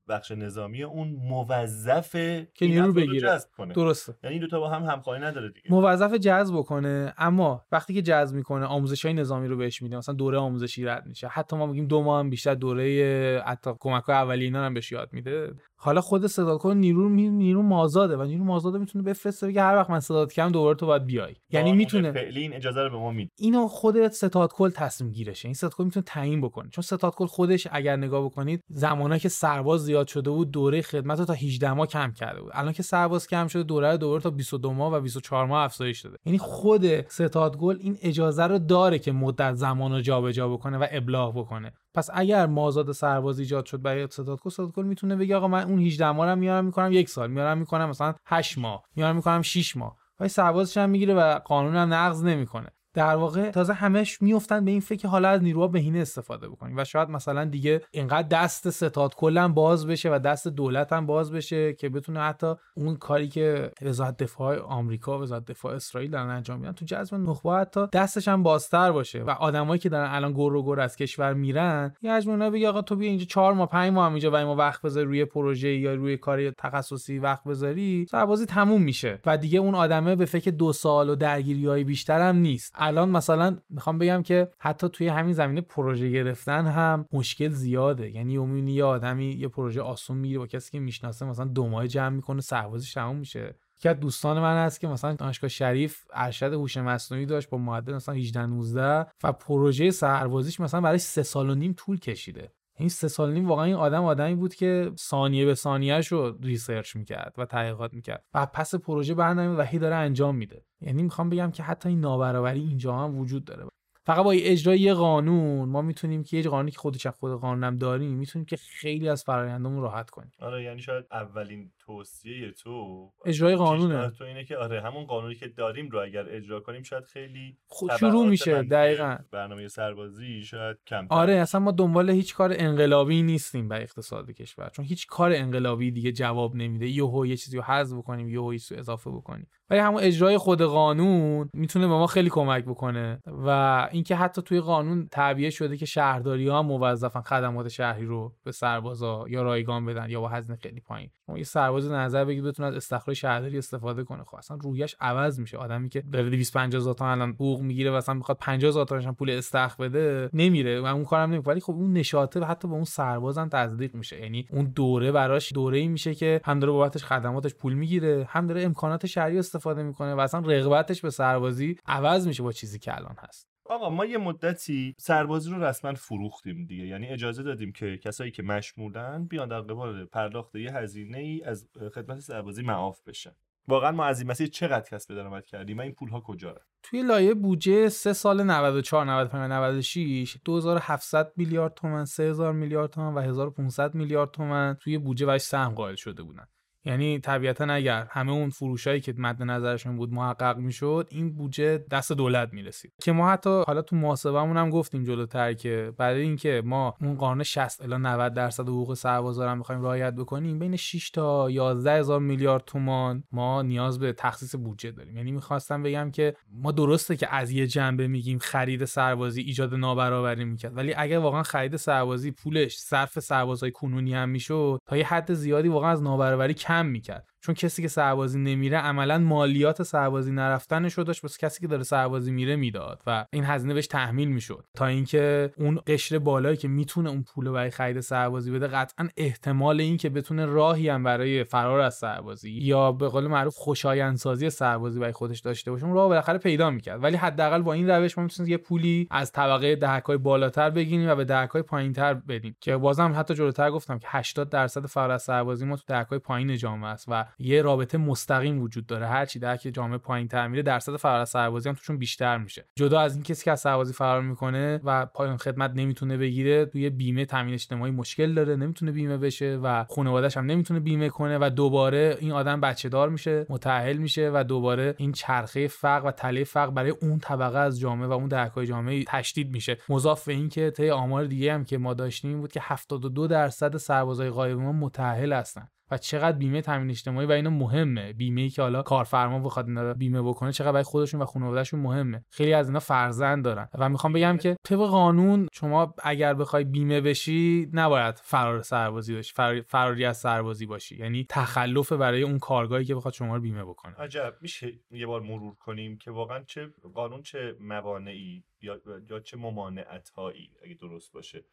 بخش نظامی اون موظفه که نیرو بگیره. جذب کنه. درسته. یعنی این دوتا با هم همخوانی نداره دیگه. موظف جذب کنه اما وقتی که جذب می‌کنه آموزش های نظامی رو بهش میده. مثلا دوره آموزشی رد میشه. حتی ما میگیم دو ماه هم بیشتر دوره حتی کمک های اولیه اینا هم بهش یاد میده. حالا خود صدادکن نیرو می- نیرو مازاده و نیرو مازاده می‌تونه بفرسته بگه هر وقت من صدات کردم دوباره تو باید بیای. یعنی می‌تونه فعلی این اجازه رو به ما میده. اینو خود ستاد کل تصمیم گیرشه. این ستاد کل می‌تونه تعیین بکنه. چون ستاد کل خودش اگر نگاه بکنید زمانی که سرباز زیاد شده بود دوره خدمت رو تا 18 ماه کم کرده بود. الان که سرباز کم شده دوره رو دوباره تا 22 ماه و 24 ماه افزایش داده. یعنی خود ستاد گل این اجازه رو داره که مدت زمان رو جابجا بکنه و ابلاغ بکنه. پس اگر مازاد سرباز ایجاد شد برای ستاد کل ستاد کل می‌تونه بگه آقا من اون 18 ماه رو میارم می‌کنم یک سال میارم می‌کنم مثلا 8 ماه میارم می‌کنم 6 ماه. ولی سربازش هم می‌گیره و قانون هم نقض نمی‌کنه. در واقع تازه همش میفتن به این فکر حالا از نیروها بهینه استفاده بکنیم و شاید مثلا دیگه اینقدر دست ستاد کلا باز بشه و دست دولت هم باز بشه که بتونه حتی اون کاری که وزارت دفاع آمریکا و وزارت دفاع اسرائیل دارن انجام میدن تو جذب نخبه حتی دستش هم بازتر باشه و آدمایی که دارن الان گر و گر از کشور میرن یه حجم اونا بگه آقا تو بیا اینجا چهار ماه پنج ماه هم اینجا و ما وقت بذاری روی پروژه یا روی کاری تخصصی وقت بذاری سربازی تموم میشه و دیگه اون آدمه به فکر دو سال و درگیری بیشتر هم نیست. الان مثلا می‌خوام بگم که حتی توی همین زمینه پروژه گرفتن هم مشکل زیاده. یعنی یه آدمی یه پروژه آسون میره با کسی که می‌شناسه مثلا دو ماه جمع می‌کنه سربازیش تموم میشه. یکی از دوستان من هست که مثلا دانشگاه شریف ارشد هوش مصنوعی داشت با معدل مثلا 18 19 و پروژه سربازیش مثلا برای سه سال و نیم طول کشیده. این سه سال نیم واقعا این آدم آدمی بود که ثانیه به ثانیهش رو research می‌کرد و تحقیقات می‌کرد و پس پروژه برنامه و هی داره انجام میده. یعنی می‌خوام بگم که حتی این نابرابری اینجا هم وجود داره. فقط با اجرای یه قانون ما می‌تونیم که یه قانونی که خودش خود قانونم داریم می‌تونیم که خیلی از فرآیندمون راحت کنیم. آره یعنی شاید اولین توصیه تو اجرای قانونه. تو اینه که آره همون قانونی که داریم رو اگر اجرا کنیم شاید خیلی تبعات شروع میشه دقیقا. برنامه سربازی شاید کم آره اصلا ما دنبال هیچ کار انقلابی نیستیم برای اقتصاد کشور. چون هیچ کار انقلابی دیگه جواب نمیده. یهو یه چیزی رو حذف بکنیم یهو یه چیزی اضافه بکنیم. ولی همون اجرای خود قانون می‌تونه به ما خیلی کمک بکنه. و اینکه حتی توی قانون تعبیه شده که شهرداری ها موظفن خدمات شهری رو به سربازا یا رایگان بدن یا با هزینه خیلی پایین. یه سرباز نظر بگید بتونه از استخراج شهرداری استفاده کنه. خب اصلا رویش عوض میشه. آدمی که داره 250 هزار تومن الان حقوق می‌گیره و اصلا می‌خواد 50 هزار هم پول استخ بده نمیره. و اون کارم نمی‌کنه ولی خب اون نشاطه حتی به اون سربازم تزریق میشه. یعنی اون دوره براش دوره‌ای میشه که هم داره بابتش خدماتش پول می‌گیره هم داره امکانات شهری استفاده می‌کنه و اصلا رغبتش به سربازی عوض میشه با چیزی که الان هست. آقا ما یه مدتی سربازی رو رسما فروختیم دیگه. یعنی اجازه دادیم که کسایی که مشمولن بیان در قبال پرداخت یه هزینه ای از خدمت سربازی معاف بشن. واقعا ما از این مسیر چقدر کسب درآمد کردیم و این پول ها کجا رفت توی لایه بودجه سه سال 94 95 96 2700 میلیارد تومن 3000 میلیارد تومن و 1500 میلیارد تومن توی بودجه وش سهم قائل شده بودن. یعنی طبیعتا اگر همه اون فروشایی که مد نظرشون بود محقق می‌شد این بودجه دست دولت می‌رسید. که ما حتی حالا تو محاسبهمون هم گفتیم جلوتر که برای اینکه ما اون قانون 60 الی 90 درصد حقوق سربازا رو بخوایم رعایت بکنیم بین 6 تا 11 هزار میلیارد تومان ما نیاز به تخصیص بودجه داریم. یعنی می‌خواستم بگم که ما درسته که از یه جنبه میگیم خرید سربازی ایجاد نابرابری می‌کرد ولی اگر واقعا خرید سربازی پولش صرف سربازای کنونی هم می‌شد تا یه حد زیادی واقعا از نابرابری می‌کرد. چون کسی که سربازی نمیره عملا مالیات سربازی نرفتنش رو داشت واسه کسی که داره سربازی میره می‌داد و این هزینه بهش تحمیل می‌شد. تا اینکه اون قشر بالایی که می‌تونه اون پول برای خرید سربازی بده قطعا احتمال این که بتونه راهی هم برای فرار از سربازی یا به قول معروف خوشایندسازی سربازی برای خودش داشته باشه اون راه بالاخره پیدا می‌کرد. ولی حداقل با این روش ما می‌تونیم یه پولی از طبقه دهکای بالاتر بگیریم و به دهکای پایینتر بدیم. که بازم حتی جلوتر گفتم که 80 درصد فرار از سربازی ما تو دهکای پایین جامعه است و یه رابطه مستقیم وجود داره. هر چی در که جامعه پایین تر میره درصد فرار از سربازی هم توشون بیشتر میشه. جدا از این کسی که از سربازی فرار می‌کنه و پایان خدمت نمی‌تونه بگیره توی بیمه تامین اجتماعی مشکل داره نمی‌تونه بیمه بشه و خانواده‌اش هم نمی‌تونه بیمه کنه و دوباره این آدم بچه دار میشه متأهل میشه و دوباره این چرخه فقر و تله فقر برای اون طبقه از جامعه و اون دهکای جامعه تشدید میشه. مضاف به اینکه طی آمار دیگه هم که ما داشتیم بود که 72 درصد سربازای غایب ما متأهل هستن. و چقدر بیمه تامین اجتماعی و اینا مهمه. بیمه ای که حالا کارفرما بخواد اینا بیمه بکنه چقدر برای خودشون و خانوادهشون مهمه. خیلی از اینا فرزند دارن. و می‌خوام بگم که طبق قانون شما اگر بخوای بیمه بشی نباید فرار سربازی باشی فراری از سربازی باشی. یعنی تخلف برای اون کارگاهی که بخواد شما رو بیمه بکنه. عجب. میشه یه بار مرور کنیم که واقعا چه قانون چه موانعی یا, یا چه ممانعت هایی اگه درست باشه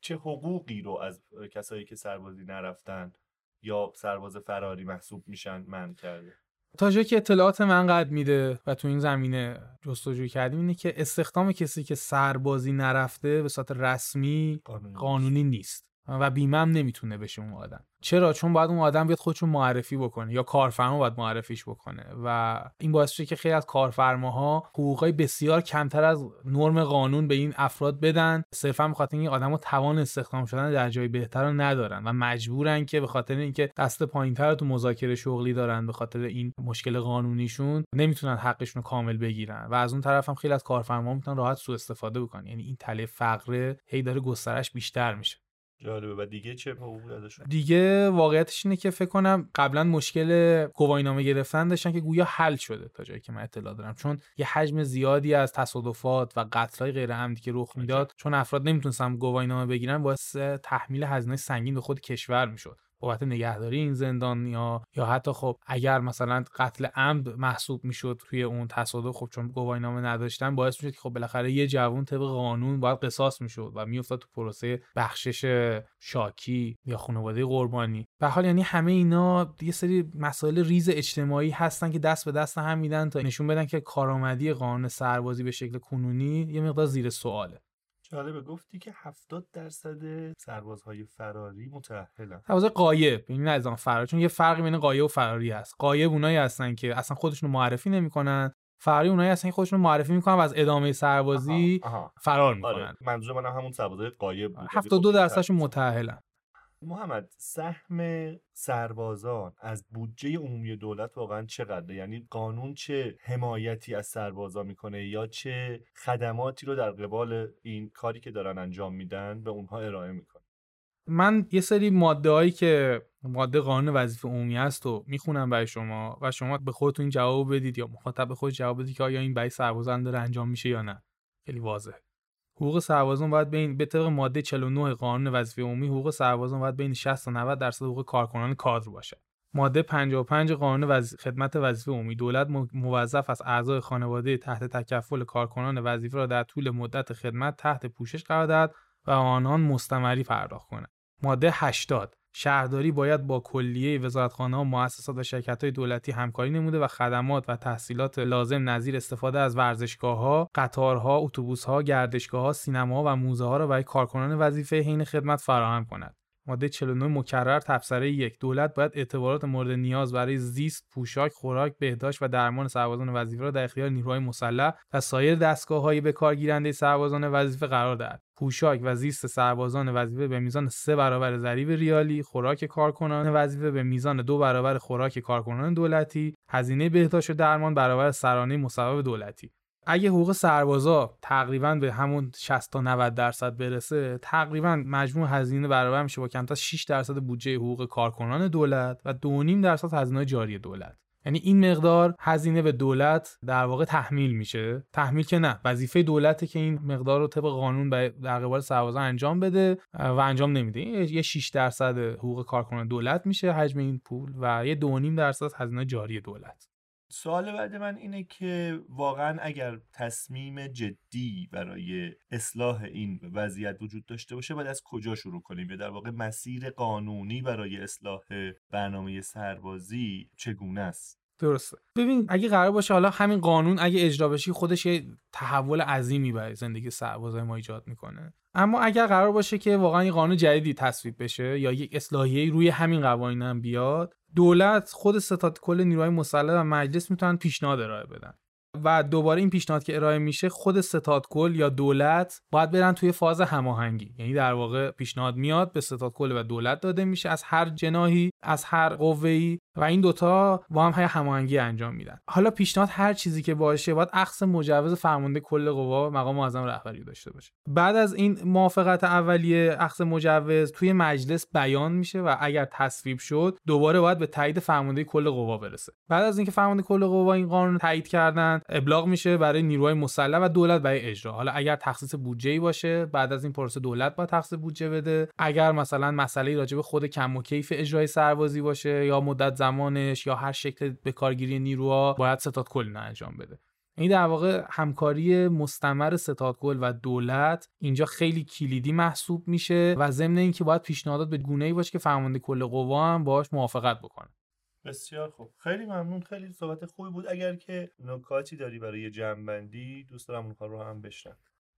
چه حقوقی رو از کسایی که سربازی نرفتن یا سرباز فراری محسوب میشن من کرده. تا جایی که اطلاعات من قد میده و تو این زمینه جستجو کردیم اینه که استخدام کسی که سربازی نرفته به صورت رسمی قانونی, قانونی نیست. و بیمه هم نمی‌تونه بشه اون آدم. چرا؟ چون باید اون آدم بیاد خودشون معرفی بکنه یا کارفرما باید معرفیش بکنه. و این باعث میشه که خیلی از کارفرماها حقوقای بسیار کمتر از نرم قانون به این افراد بدن. صرفا به خاطر اینکه آدمو توان استخدام شدن در جای بهتر رو ندارن و مجبورن که به خاطر اینکه دست پایینتر تو مذاکره شغلی دارن به خاطر این مشکل قانونیشون نمی‌تونن حقشون رو کامل بگیرن. و از اون طرف هم خیلی از کارفرما می‌تونن راحت سوء استفاده بکنن. یعنی این تله فقره هی داره گسترش بیشتر میشه. جالبه. و دیگه چه حقوقی ازشون دیگه واقعیتش اینه که فکر کنم قبلا مشکل گواهینامه گرفتن داشتن که گویا حل شده تا جایی که من اطلاع دارم. چون یه حجم زیادی از تصادفات و قتل‌های غیر عمدی که رخ می‌داد چون افراد نمی‌تونستن گواهینامه بگیرن واسه تحمیل هزینه سنگین به خود کشور می‌شد. بابت نگهداری این زندان یا یا حتی خب اگر مثلا قتل عمد محسوب می‌شد توی اون تصادف خب چون گواهینامه نداشتن باعث می‌شد که خب بالاخره یه جوون طبق قانون باید قصاص می‌شد و میافتاد تو پروسه بخشش شاکی یا خانواده قربانی. به حال یعنی همه اینا یه سری مسائل ریز اجتماعی هستن که دست به دست هم میدن تا نشون بدن که کارآمدی قانون سربازی به شکل کنونی یه مقدار زیر سواله. جالبه گفتی که 70 درصد سربازهای فراری متأهلن. سرباز قایب یعنی نه از فرار چون یه فرقی بین قایب و فراری هست. قایب اونایی هستن که اصلا خودشون معرفی نمی‌کنن فراری اونایی هستن که خودشون معرفی می‌کنن و از ادامه سربازی فرار می‌کنن. آره. منظور من همون سربازهای قایب بود 72 درصدشون متأهلن. محمد سهم سربازان از بودجه عمومی دولت واقعا چقدره؟ یعنی قانون چه حمایتی از سربازا می‌کنه یا چه خدماتی رو در قبال این کاری که دارن انجام میدن به اونها ارائه می‌کنه؟ من یه سری ماده هایی که ماده قانون وظیفه عمومی است و می‌خونم برای شما و شما به خودتون جواب بدید یا مخاطب به خود جواب بدید که آیا این برای سربازان داره انجام میشه یا نه. خیلی واضحه. حقوق سربازان باید بین به طبق ماده 49 قانون وظیفه عمومی حقوق سربازان باید بین 60 تا 90 درصد حقوق کارکنان کادر باشه. ماده 55 قانون وز... خدمت وظیفه عمومی. دولت موظف از اعضای خانواده تحت تکفل کارکنان وظیفه را در طول مدت خدمت تحت پوشش قرار دهد و آنان مستمری پرداخت کند ماده 80 شهرداری باید با کلیه وزارتخانه ها مؤسسات و شرکت های دولتی همکاری نموده و خدمات و تحصیلات لازم نظیر استفاده از ورزشگاه ها، قطارها، اتوبوس ها، گردشگاه ها، سینما و موزه ها را برای کارکنان وظیفه حین خدمت فراهم کند. ماده 49 مکرر تبصره یک دولت باید اعتبارات مورد نیاز برای زیست، پوشاک، خوراک، بهداشت و درمان سربازان وظیفه را در اختیار نیروهای مسلح و سایر دستگاه‌های به کار گیرنده سربازان وظیفه قرار دهد. پوشاک و زیست سربازان وظیفه به میزان سه برابر ضریب ریالی، خوراک کارکنان وظیفه به میزان دو برابر خوراک کارکنان دولتی، هزینه بهداشت و درمان برابر سرانه مصوب دولتی. اگه حقوق سربازا تقریبا به همون 60 تا 90 درصد برسه تقریبا مجموع هزینه برابر میشه با کمتر 6 درصد بودجه حقوق کارکنان دولت و 2.5 درصد هزینه جاری دولت. یعنی این مقدار هزینه به دولت در واقع تحمیل میشه. تحمیل که نه وظیفه دولته که این مقدار رو طبق قانون در قبال سربازا انجام بده و انجام نمیده. یه 6 درصد حقوق کارکنان دولت میشه حجم این پول و یه 2.5 درصد هزینه جاری دولت. سوال بعد من اینه که واقعا اگر تصمیم جدی برای اصلاح این وضعیت وجود داشته باشه باید از کجا شروع کنیم؟ یا در واقع مسیر قانونی برای اصلاح برنامه سربازی چگونه است؟ درسته. ببین اگه قرار باشه حالا همین قانون اگه اجرا بشه خودش یه تحول عظیمی برای زندگی سربازای ما ایجاد می‌کنه. اما اگر قرار باشه که واقعا این قانون جدیدی تصویب بشه یا یک اصلاحیه روی همین قوانین هم بیاد دولت خود ستاد کل نیروهای مسلح و مجلس می‌تونن پیشنهاد ارائه بدن. و دوباره این پیشنهاد که ارائه میشه خود ستاد کل یا دولت باید برن توی فاز هماهنگی. یعنی در واقع پیشنهاد میاد به ستاد کل و دولت داده میشه. از هر جناهی از هر قوه‌ای و این دوتا با هم هماهنگی انجام میدن. حالا پیشنهاد هر چیزی که باشه باید اخص مجوز فرمانده کل قوا مقام معظم رهبری داشته باشه. بعد از این موافقت اولیه اخص مجوز توی مجلس بیان میشه و اگر تصویب شد دوباره باید به تایید فرمانده کل قوا برسه. بعد از اینکه فرمانده کل قوا این قانون تایید کردن ابلاغ میشه برای نیروهای مسلح و دولت برای اجرا. حالا اگر تخصیص بودجه باشه بعد از این پروسه دولت با تخصیص بودجه بده. اگر مثلا مسئله راجع به خود کم و کیف اجرای سربازی باشه یا مدت زمانش یا هر شکل به کارگیری نیروها باید ستاد کل انجام بده. این در واقع همکاری مستمر ستاد کل و دولت اینجا خیلی کلیدی محسوب میشه و ضمن اینکه باید پیشنهادات به گونه‌ای باشه که فرمانده کل قوا هم باهاش موافقت بکنه. بسیار خوب. خیلی ممنون. خیلی صحبت خوبی بود. اگر که نکاتی داری برای جنبندی دوست دارم اونها رو هم بشنم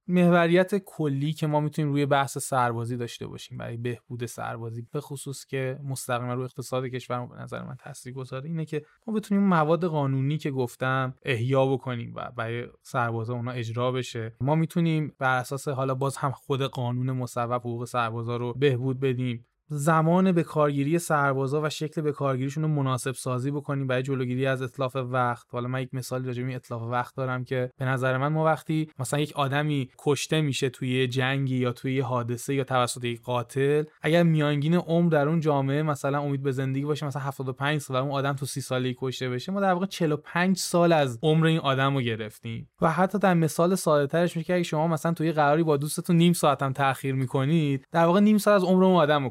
محوریت کلی که ما می‌تونیم روی بحث سربازی داشته باشیم برای بهبود سربازی به خصوص که مستقیما رو اقتصاد کشور به نظر من تاثیر گذاره اینه که ما بتونیم مواد قانونی که گفتم احیا بکنیم و برای سربازا اونا اجرا بشه. ما می‌تونیم بر اساس حالا باز هم خود قانون مصوب حقوق سربازا رو بهبود بدیم. زمان به کارگیری سربازا و شکل به کارگیریشون رو مناسب سازی بکنیم برای جلوگیری از اطلاف وقت. حالا من یک مثال راجع به اطلاف وقت دارم که به نظر من ما وقتی مثلا یک آدمی کشته میشه توی جنگی یا توی حادثه یا توسط یک قاتل اگر میانگین عمر در اون جامعه مثلا امید به زندگی باشه مثلا 75 سال و اون آدم تو 30 سالگی کشته بشه ما در واقع 45 سال از عمر این آدم رو گرفتیم. و حتی در مثال ساده ترش میگه اگه شما مثلا توی قراری با دوستتون نیم ساعت هم تاخیر می‌کنید در واقع نیم ساعت از عمر اون آدم رو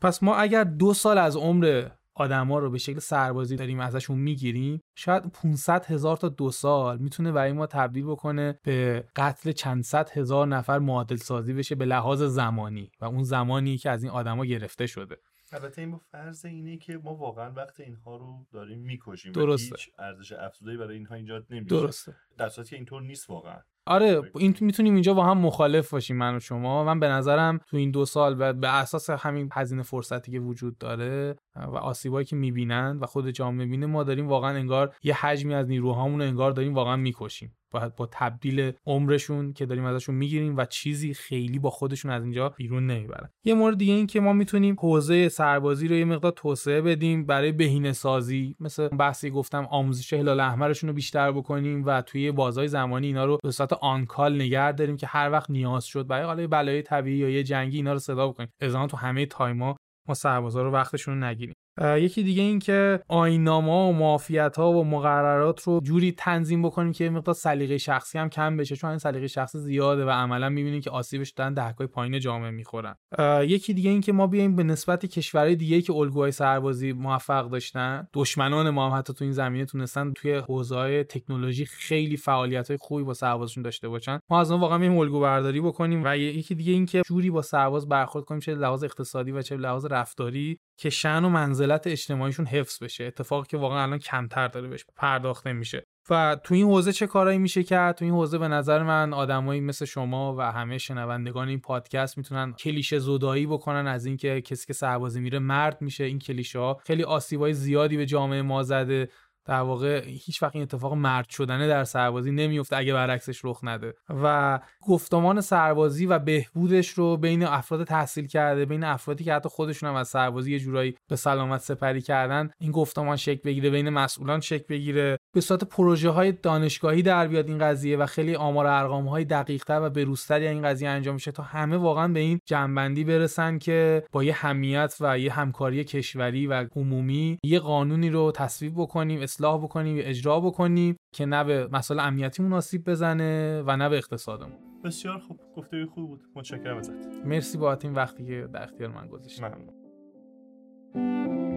پس ما اگر دو سال از عمر آدما رو به شکل سربازی داریم ازشون می‌گیریم شاید 500 هزار تا دو سال می‌تونه برای ما تبدیل بکنه به قتل چند صد هزار نفر معادل سازی بشه به لحاظ زمانی و اون زمانی که از این آدما گرفته شده. البته این با فرض اینه که ما واقعا وقت اینها رو داریم می‌کشیم درسته. هیچ ارزش افزوده برای اینها ایجاد نمیشه. درسته. در صورتی که اینطور نیست واقعا. آره این می‌تونیم اینجا با هم مخالف باشیم من و شما. من به نظرم تو این دو سال و به اساس همین هزینه فرصتی که وجود داره و آسیبایی که می‌بینند و خود جامعه می‌بینه ما داریم واقعا انگار یه حجمی از نیروهامون رو انگار داریم واقعا می‌کشیم. با, تبدیل عمرشون که داریم ازشون می‌گیریم و چیزی خیلی با خودشون از اینجا بیرون نمی‌برن یه مورد دیگه این که ما می‌تونیم حوزه سربازی رو یه مقدار توسعه بدیم برای بهینه سازی مثل بحثی گفتم آموزش هلال احمرشون رو بیشتر بکنیم و توی بازهای زمانی اینا رو به صورت آنکال نگه داریم که هر وقت نیاز شد برای حالا بلای طبیعی یا یه جنگی اینا رو صدا بکنیم. از تو همه تایما ما سربازا رو وقتشون رو نگیریم. یکی دیگه این که آینامه و معافیت ها و مقررات رو جوری تنظیم بکنیم که مقدار سلیقه شخصی هم کم بشه چون این سلیقه شخصی زیاده و عملا می‌بینیم که آسیبش دارن دهکای پایین جامعه می‌خورن. یکی دیگه این که ما بیایم به نسبت کشورهای دیگه که الگوهای سربازی موفق داشتن دشمنان ما هم حتی تو این زمینه تونستن توی حوزه تکنولوژی خیلی فعالیت های خوبی با سربازشون داشته باشن. ما از اون واقعا میایم الگو برداری بکنیم و یکی دیگه این که جوری با سرباز برخورد کنیم چه لحاظ اقتصادی و چه لحاظ رفتاری که شن و منزلت اجتماعیشون حفظ بشه. اتفاقی که واقعا الان کمتر داره بهش پرداخته میشه. و تو این حوزه چه کارایی میشه کرد؟ تو این حوزه به نظر من آدمایی مثل شما و همه شنوندگان این پادکست می‌تونن کلیشه زدایی بکنن از اینکه کسی که سربازی میره مرد میشه. این کلیشه ها خیلی آسیبای زیادی به جامعه ما زده. در واقع هیچ وقت این اتفاق مرد شدنه در سربازی نمیفته اگه برعکسش رخ نده. و گفتمان سربازی و بهبودش رو بین افراد تحصیل کرده بین افرادی که حتی خودشون هم از سربازی یه جورایی به سلامت سپری کردن این گفتمان شکل بگیره بین مسئولان شکل بگیره. به صورت پروژه های دانشگاهی در بیاد این قضیه و خیلی آمار ارقام های دقیق تر و بروزتری این قضیه انجام میشه تا همه واقعا به این جنبندی برسن که با یه همیت و یه همکاری کشوری و عمومی یه قانونی رو تصویب بکنیم اصلاح بکنیم یا اجرا بکنیم که نه به مسائل امنیتی مناسب بزنه و نه به اقتصادمون. بسیار خوب. گفته خوب بود. متشکرم ازت. مرسی با این وقتی که در اختیار من گذاشتید. ممنون.